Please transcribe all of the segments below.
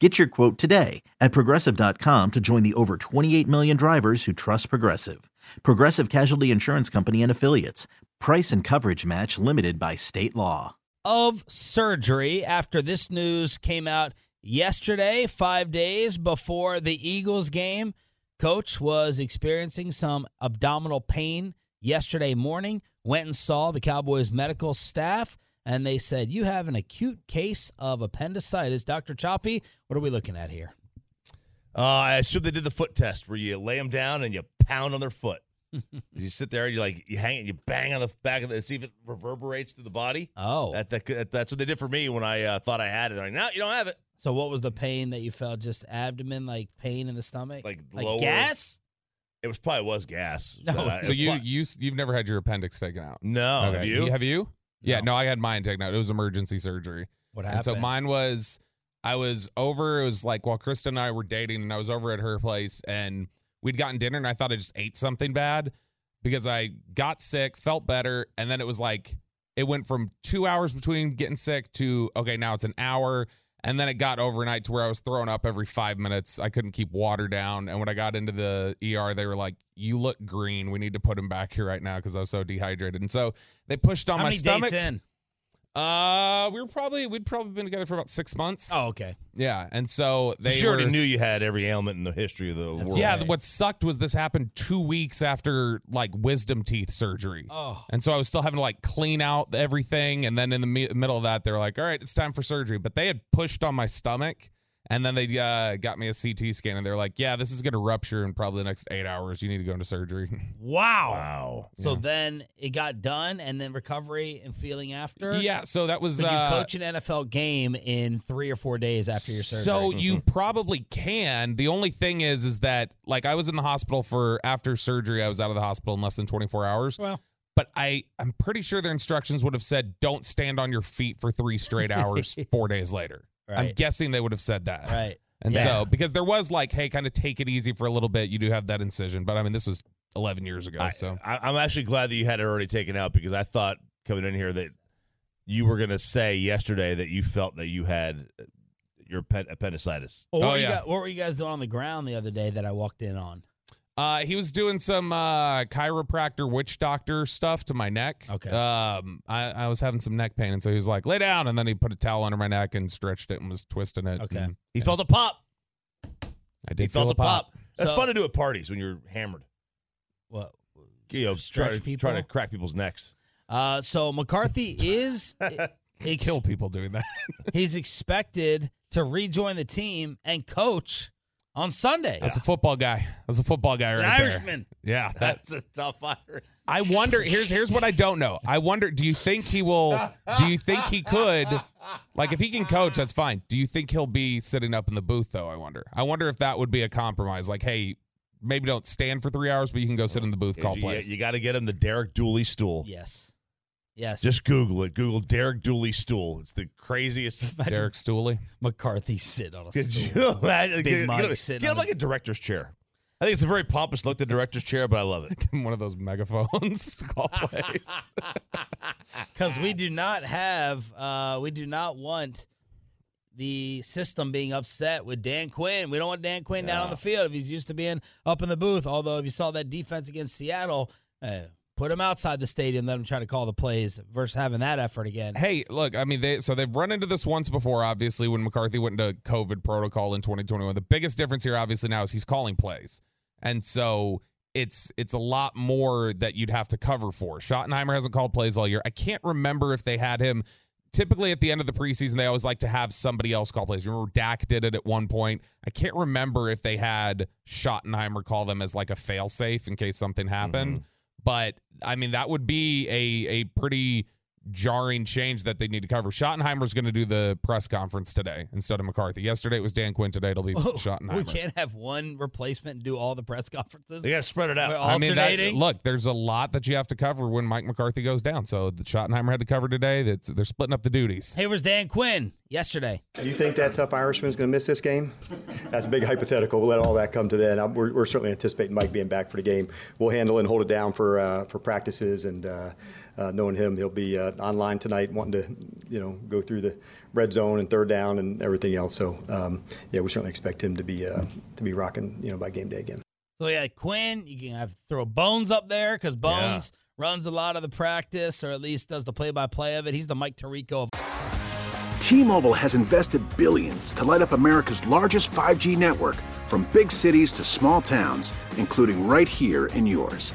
Get your quote today at progressive.com to join the over 28 million drivers who trust Progressive. Progressive Casualty Insurance Company and Affiliates. Price and coverage match limited by state law. Of surgery after this news came out yesterday, five days before the Eagles game. Coach was experiencing some abdominal pain yesterday morning. Went and saw the Cowboys medical staff and they said, You have an acute case of appendicitis. Dr. Choppy, what are we looking at here? Uh, I assume they did the foot test where you lay them down and you pound on their foot. you sit there, you like you hang it, you bang on the back of it, see if it reverberates through the body. Oh, that, that that's what they did for me when I uh, thought I had it. They're like, no, you don't have it. So what was the pain that you felt? Just abdomen, like pain in the stomach, like, like lower. gas. It was probably was gas. No. I- So it you you you've never had your appendix taken out? no Okay. have you? Have you? Yeah, No. I had mine taken out. It was emergency surgery. What And happened? so mine was I was over, it was like while Krista and I were dating, and I was over at her place and we'd gotten dinner and I thought I just ate something bad because I got sick, felt better, and then it was like it went from two hours between getting sick to okay, now it's an hour. And then it got overnight to where I was throwing up every five minutes. I couldn't keep water down. And when I got into the ER, they were like, You look green. We need to put him back here right now because I was so dehydrated. And so they pushed on How my many stomach. dates in? Uh, we were probably we'd probably been together for about six months. Oh, okay. Yeah, and so they she already were- knew you had every ailment in the history of the world. Yeah, right. what sucked was this happened two weeks after like wisdom teeth surgery. Oh, And so I was still having to like clean out everything. And then in the me- middle of that, they're like, all right, it's time for surgery. But they had pushed on my stomach. And then they uh, got me a CT scan. And they're like, yeah, this is going to rupture in probably the next eight hours. You need to go into surgery. wow. Wow. So then it got done, and then recovery and feeling after. yeah, so that was. Could you uh, coach an NFL game in three or four days after your surgery? So you probably can. The only thing is, is that like I was in the hospital for after surgery. I was out of the hospital in less than 24 hours. well, But I, I'm pretty sure their instructions would have said, "Don't stand on your feet for three straight hours." four days later, I'm guessing they would have said that. right. And Yeah. so because there was like, "Hey, kind of take it easy for a little bit." You do have that incision, but I mean, this was 11 years ago. I, so I, I'm actually glad that you had it already taken out because I thought coming in here that you were going to say yesterday that you felt that you had uh, your pen- appendicitis. Well, what, Oh, were you yeah. guys, what were you guys doing on the ground the other day that I walked in on? Uh, he was doing some uh, chiropractor, witch doctor stuff to my neck. Okay. Um, I, I was having some neck pain, and so he was like, "Lay down," and then he put a towel under my neck and stretched it and was twisting it. Okay. and He felt a pop. I did He felt feel a pop. That's So- fun to do at parties when you're hammered. What? You know, stretch try to, people. try to crack people's necks. Uh, so McCarthy is ex- Kill people doing that. he's expected to rejoin the team and coach on Sunday. That's a football guy. That's a football guy An right there. Irishman. Yeah. That, That's a tough virus. I wonder. Here's here's what I don't know. I wonder. Do you think he will? Do you think he could? Like, if he can coach, that's fine. Do you think he'll be sitting up in the booth though? I wonder. I wonder if that would be a compromise. Like, hey, maybe don't stand for three hours, but you can go sit in the booth, call you, plays. you got to get him the Derek Dooley stool. Yes. Yes. Just Google it. Google Derek Dooley stool. It's the craziest. Derek Stooley. McCarthy sit on a Could stool. you imagine? Big Get, Mike get, him- sitting get on like a director's chair. I think it's a very pompous look, the director's chair, but I love it. One of those megaphones call plays. Because we do not have, uh, we do not want the system being upset with Dan Quinn. We don't want Dan Quinn down on the field if he's used to being up in the booth. Although, if you saw that defense against Seattle, uh, put him outside the stadium, let him try to call the plays versus having that effort again. hey, look, I mean, they so they've run into this once before, obviously, when McCarthy went into COVID protocol in 2021. The biggest difference here, obviously, now is he's calling plays. And so it's it's a lot more that you'd have to cover for. Schottenheimer hasn't called plays all year. I can't remember if they had him. Typically at the end of the preseason, they always like to have somebody else call plays. Remember Dak did it at one point. I can't remember if they had Schottenheimer call them as like a failsafe in case something happened. Mm-hmm. But I mean, that would be a a pretty jarring change that they need to cover. Schottenheimer's going to do the press conference today instead of McCarthy. Yesterday it was Dan Quinn. Today it'll be Schottenheimer. We can't have one replacement and do all the press conferences. They got to spread it We're out. I mean, that- alternating. look, there's a lot that you have to cover when Mike McCarthy goes down. So the Schottenheimer had to cover today. That's they're splitting up the duties. Hey, where's Dan Quinn yesterday? Do you think that tough Irishman's going to miss this game? That's a big hypothetical. We'll let all that come to then. I'm- We're, we're certainly anticipating Mike being back for the game. We'll handle and hold it down for uh, for practices. And uh, uh, knowing him, he'll be uh, online tonight, wanting to you know go through the red zone and third down and everything else. So um, yeah, we certainly expect him to be uh, to be rocking you know by game day again. So yeah, Quinn, you can have throw Bones up there because Bones runs a lot of the practice, or at least does the play-by-play of it. He's the Mike Tirico of T-Mobile has invested billions to light up America's largest 5G network from big cities to small towns, including right here in yours.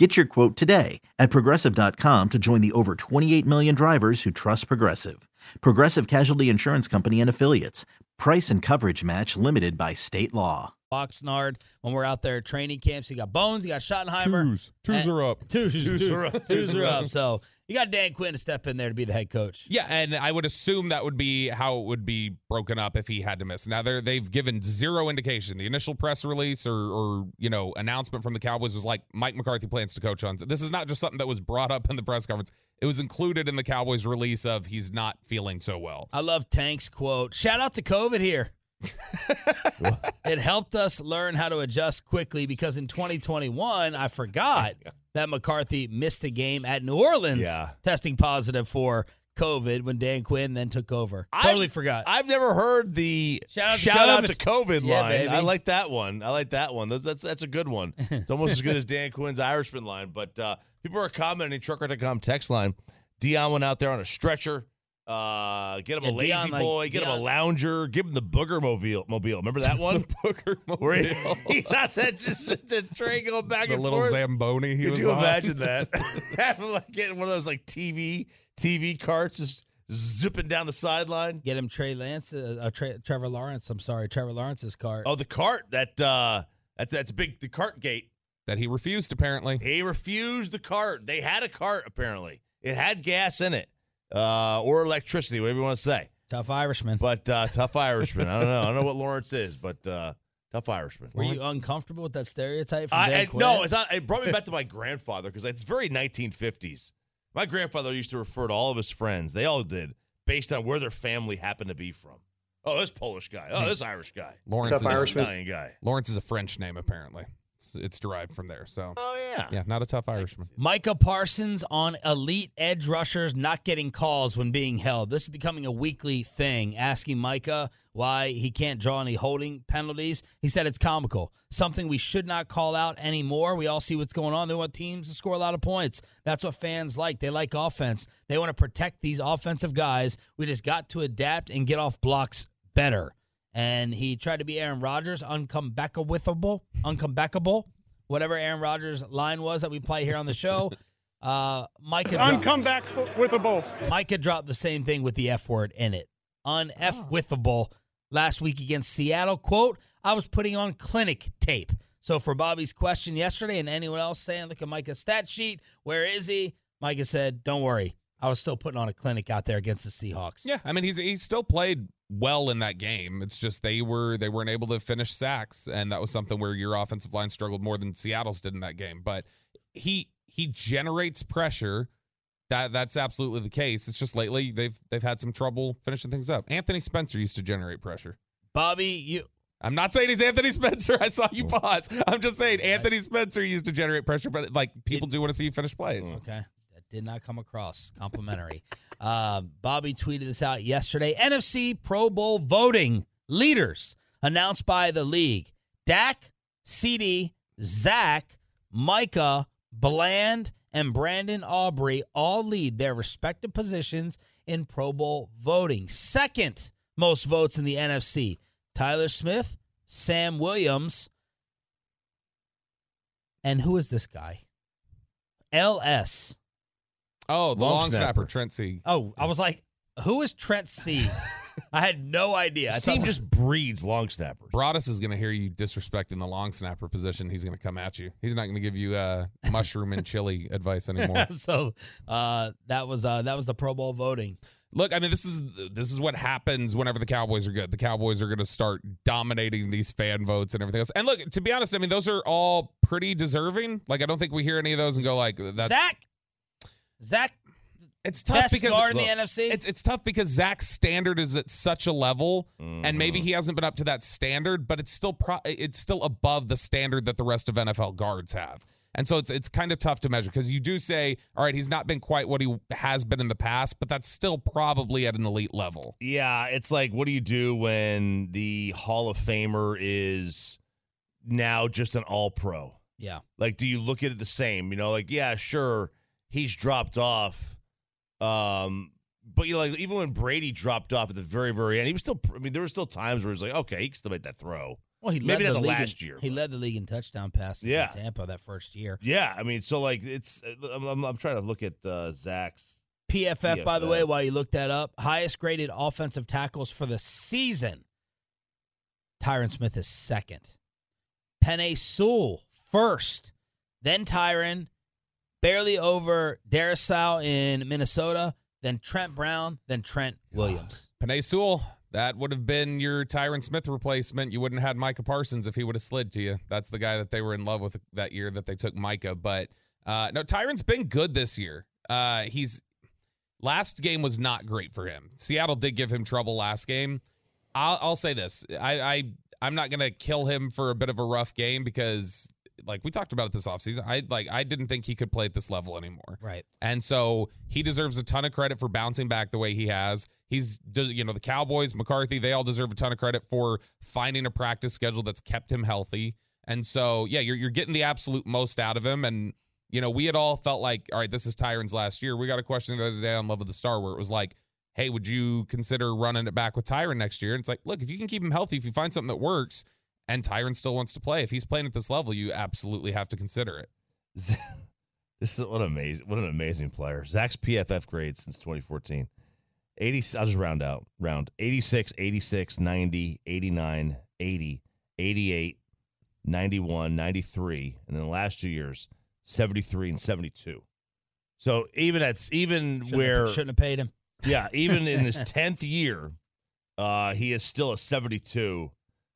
Get your quote today at progressive.com to join the over 28 million drivers who trust Progressive. Progressive Casualty Insurance Company and Affiliates. Price and coverage match limited by state law. Oxnard when we're out there at training camps. You got Bones, you got Schottenheimer. Twos. Twos And- are up. Twos, Twos twos, are up. twos are up. So you got Dan Quinn to step in there to be the head coach. Yeah, and I would assume that would be how it would be broken up if he had to miss. Now they're, they've given zero indication. The initial press release or, or you know announcement from the Cowboys was like Mike McCarthy plans to coach on. This is not just something that was brought up in the press conference. It was included in the Cowboys release of he's not feeling so well. I love Tank's quote. Shout out to COVID here. it helped us learn how to adjust quickly because in 2021, I forgot that McCarthy missed a game at New Orleans, Yeah. testing positive for COVID when Dan Quinn then took over. Totally I've- forgot. I've never heard the Shout shout out out, to to COVID. COVID, Yeah, line. I like that one. I like that one. That's that's, that's a good one. It's almost as good as Dan Quinn's Irishman line. But uh, people are commenting trucker.com text line. Dion went out there on a stretcher. Uh, get him Yeah, a lazy Dion, like, boy. Get him a lounger. Give him the booger mobile. Mobile. Remember that one? Booger Where he- Mobile. he's on that just, just the train going back the and little forth. Zamboni he Could was you on. imagine that? Having like getting one of those like TV TV carts just zipping down the sideline. Get him Trey Lance, uh, uh, Trey, Trevor Lawrence. I'm sorry, Trevor Lawrence's cart. Oh, the cart that uh that's that's big the cart gate. that he refused apparently. He refused the cart. They had a cart apparently. It had gas in it. Uh or electricity, whatever you want to say. Tough Irishman. But uh tough Irishman. I don't know. I don't know what Lawrence is, but uh tough Irishman. Were you uncomfortable with that stereotype from I, Dan I- Quinn? no, it's not. It brought me back to my grandfather because it's very 1950s. My grandfather used to refer to all of his friends. They all did based on where their family happened to be from. Oh, this Polish guy. Oh, this Irish guy. Lawrence Tough is, Irishman. Italian guy. Lawrence is a French name apparently. It's, it's derived from there. So Oh yeah. yeah, not a tough Irishman. Micah Parsons on elite edge rushers not getting calls when being held. This is becoming a weekly thing. Asking Micah why he can't draw any holding penalties. He said it's comical. Something we should not call out anymore. We all see what's going on. They want teams to score a lot of points. That's what fans like. They like offense. They want to protect these offensive guys. We just got to adapt and get off blocks better. And he tried to be Aaron Rodgers, uncomebackable, uncomebackable, whatever Aaron Rodgers line was that we play here on the show. Uh, Micah, I'm dropped, come back with a bowl. Micah dropped the same thing with the F word in it. Unf-withable last week against Seattle. Quote, I was putting on clinic tape. So for Bobby's question yesterday and anyone else saying, look at Micah's stat sheet, where is he? Micah said, don't worry. I was still putting on a clinic out there against the Seahawks. Yeah, I mean he's he's still played well in that game. It's just they were they weren't able to finish sacks, and that was something where your offensive line struggled more than Seattle's did in that game. But he he generates pressure. That that's absolutely the case. It's just lately they've they've had some trouble finishing things up. Anthony Spencer used to generate pressure. Bobby, you I'm not saying he's Anthony Spencer. I saw you pause. I'm just saying Anthony Spencer used to generate pressure, but like people do want to see you finish plays. Mm. Okay. Did not come across complimentary. uh, Bobby tweeted this out yesterday. NFC Pro Bowl voting leaders announced by the league. Dak, CD, Zach, Micah, Bland, and Brandon Aubrey all lead their respective positions in Pro Bowl voting. Second most votes in the NFC. Tyler Smith, Sam Williams, and who is this guy? LS. Oh, the Long long, snapper. snapper. Trent C. Oh, I was like, who is Trent C? I had no idea. I This thought team it was- just breeds long snappers. Broadus is going to hear you disrespecting the long snapper position. He's going to come at you. He's not going to give you uh, mushroom and chili advice anymore. so uh, that was uh, that was the Pro Bowl voting. Look, I mean, this is this is what happens whenever the Cowboys are good. The Cowboys are going to start dominating these fan votes and everything else. And look, to be honest, I mean, those are all pretty deserving. Like, I don't think we hear any of those and go like, "That's Zach, Zach, It's tough best because guard in the look, NFC. It's it's tough because Zach's standard is at such a level, and Mm-hmm. maybe he hasn't been up to that standard, but it's still pro- it's still above the standard that the rest of NFL guards have. And so it's it's kind of tough to measure because you do say, all right, he's not been quite what he has been in the past, but that's still probably at an elite level. Yeah, it's like what do you do when the Hall of Famer is now just an all pro? yeah, Like, do you look at it the same? You know, like, yeah, sure, he's dropped off. Um, but you know, like even when Brady dropped off at the very, very end, he was still I mean, there were still times where he was like, okay, he can still make that throw. well, he Maybe led not the, the last in, year, He but- led the league in touchdown passes Yeah. in Tampa that first year. Yeah, I mean, so like it's I'm, I'm, I'm trying to look at uh, Zach's PFF, by the way, while you look that up, highest graded offensive tackles for the season. Tyron Smith is second. Penei Sewell first. Then Tyron, barely over Darrisaw in Minnesota. Then Trent Brown. Then Trent Williams. Penei Sewell, that would have been your Tyron Smith replacement. You wouldn't have had Micah Parsons if he would have slid to you. That's the guy that they were in love with that year that they took Micah. But uh, no, Tyron's been good this year. Uh, he's last game was not great for him. Seattle did give him trouble last game. I'll, I'll say this: I, I I'm not gonna kill him for a bit of a rough game because, like we talked about it this offseason, I like I didn't think he could play at this level anymore. Right. And so he deserves a ton of credit for bouncing back the way he has. He's, you know, the Cowboys, McCarthy, they all deserve a ton of credit for finding a practice schedule that's kept him healthy. And so, yeah, you're, you're getting the absolute most out of him. And, you know, we had all felt like, all right, this is Tyron's last year. We got a question the other day on Love of the Star where it was like, hey, would you consider running it back with Tyron next year? And it's like, look, if you can keep him healthy, if you find something that works, and Tyron still wants to play, if he's playing at this level, you absolutely have to consider it. This is what amazing what an amazing player. Zach's PFF grade since 2014. 80 I'll just round out. Round 86, 86, 90, 89, 80, 88, 91, 93, and then the last two years 73 and 72. So even at even Shouldn't where have, shouldn't have paid him. yeah, even in his 10th year, uh he is still a 72.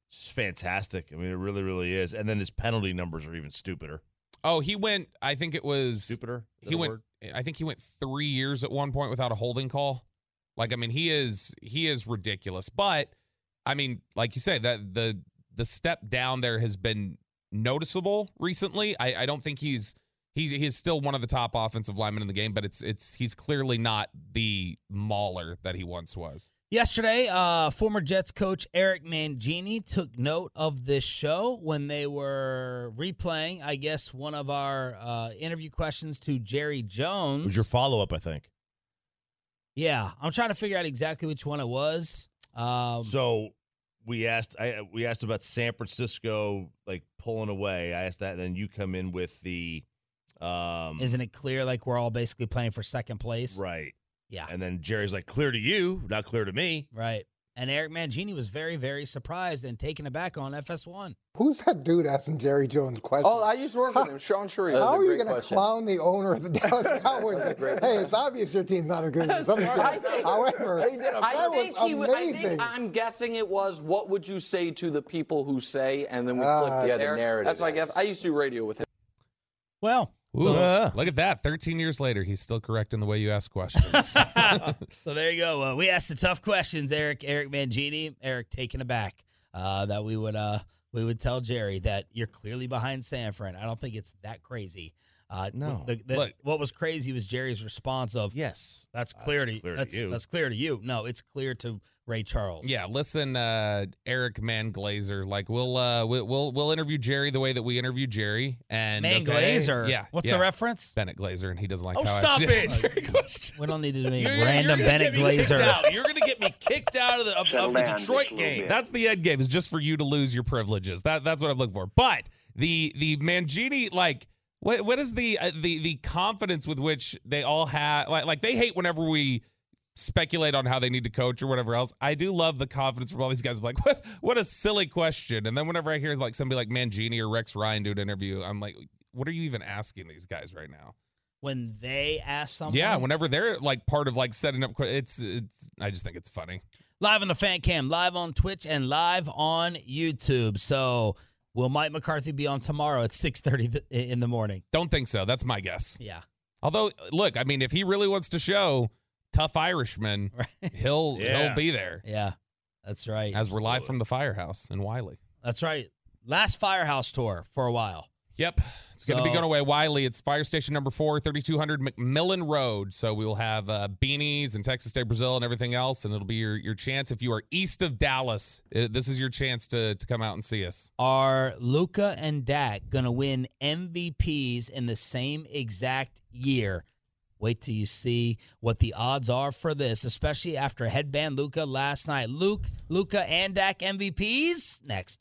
It's fantastic. I mean it really really is. And then his penalty numbers are even stupider. Oh, he went, I think it was. Stupider? He went word? I think he went 3 years at one point without a holding call. Like I mean, he is he is ridiculous. But I mean, like you say, that the the step down there has been noticeable recently. I, I don't think he's he's he's still one of the top offensive linemen in the game, but it's it's he's clearly not the mauler that he once was. Yesterday, uh, former Jets coach Eric Mangini took note of this show when they were replaying, I guess, one of our uh, interview questions to Jerry Jones. It was your follow up, I think. yeah, I'm trying to figure out exactly which one it was. Um, So we asked I we asked about San Francisco like pulling away. I asked that, and then you come in with the Um, Isn't it clear like we're all basically playing for second place? right? Yeah. And then Jerry's like, "Clear to you, not clear to me." Right. And Eric Mangini was very, very surprised and taken aback on FS1. Who's that dude asking Jerry Jones questions? Oh, I used to work with him, Shan Shariff. How are you going to clown the owner of the Dallas Cowboys? hey, it's obvious your team's not as good as some I teams. think- However, I that think was he would- I amazing. think I'm guessing it was what would you say to the people who say, and then we flipped yeah, the there. narrative That's like I used to do radio with him. Well, Ooh, Uh. look at that. 13 years later, he's still correct in the way you ask questions. so there you go. Uh, we asked the tough questions, Eric. Eric Mangini. Eric taken aback uh, that we would uh, we would tell Jerry that you're clearly behind San Fran. I don't think it's that crazy. Uh, No. the, the, Look. what was crazy was Jerry's response of Yes, That's clear, That's to, clear to that's, you. That's clear to you. No, it's clear to Ray Charles. yeah, listen, uh, Eric Man Glazer. Like we'll uh, we- we'll we'll interview Jerry the way that we interview Jerry. And Man okay, Glazer. Yeah. What's yeah. the reference? Bennett Glazer, and he doesn't like. Oh, how stop asked it. We don't need to do any You're- you're random gonna Bennett get me kicked Glazer. out. You're going to get me kicked out of the, of, of the Detroit game. That's the end game. Is just for you to lose your privileges. That that's what I'm looking for. But the the Mangini like. What, what is the uh, the the confidence with which they all have like like they hate whenever we speculate on how they need to coach or whatever else. I do love the confidence from all these guys. Like what what a silly question. And then whenever I hear like somebody like Mangini or Rex Ryan do an interview, I'm like, what are you even asking these guys right now? When they ask something, Yeah, whenever they're like part of like setting up, it's it's. I just think it's funny. live on the fan cam, live on Twitch, and live on YouTube. So will Mike McCarthy be on tomorrow at 6:30 in the morning? Don't think so. That's my guess. Yeah. Although, look, I mean, if he really wants to show tough Irishman, he'll Yeah. he'll be there. Yeah. That's right. As we're live from the firehouse in Wylie. That's right. Last Firehouse tour for a while. Yep. It's going to be going away. Wylie, it's fire station number four, 3200 McMillan Road. So we will have uh, beanies and Texas State Brazil and everything else. And it'll be your, your chance. If you are east of Dallas, uh, this is your chance to, to come out and see us. Are Luka and Dak going to win MVPs in the same exact year? Wait till you see what the odds are for this, especially after headband Luka last night. Luke, Luka and Dak MVPs next.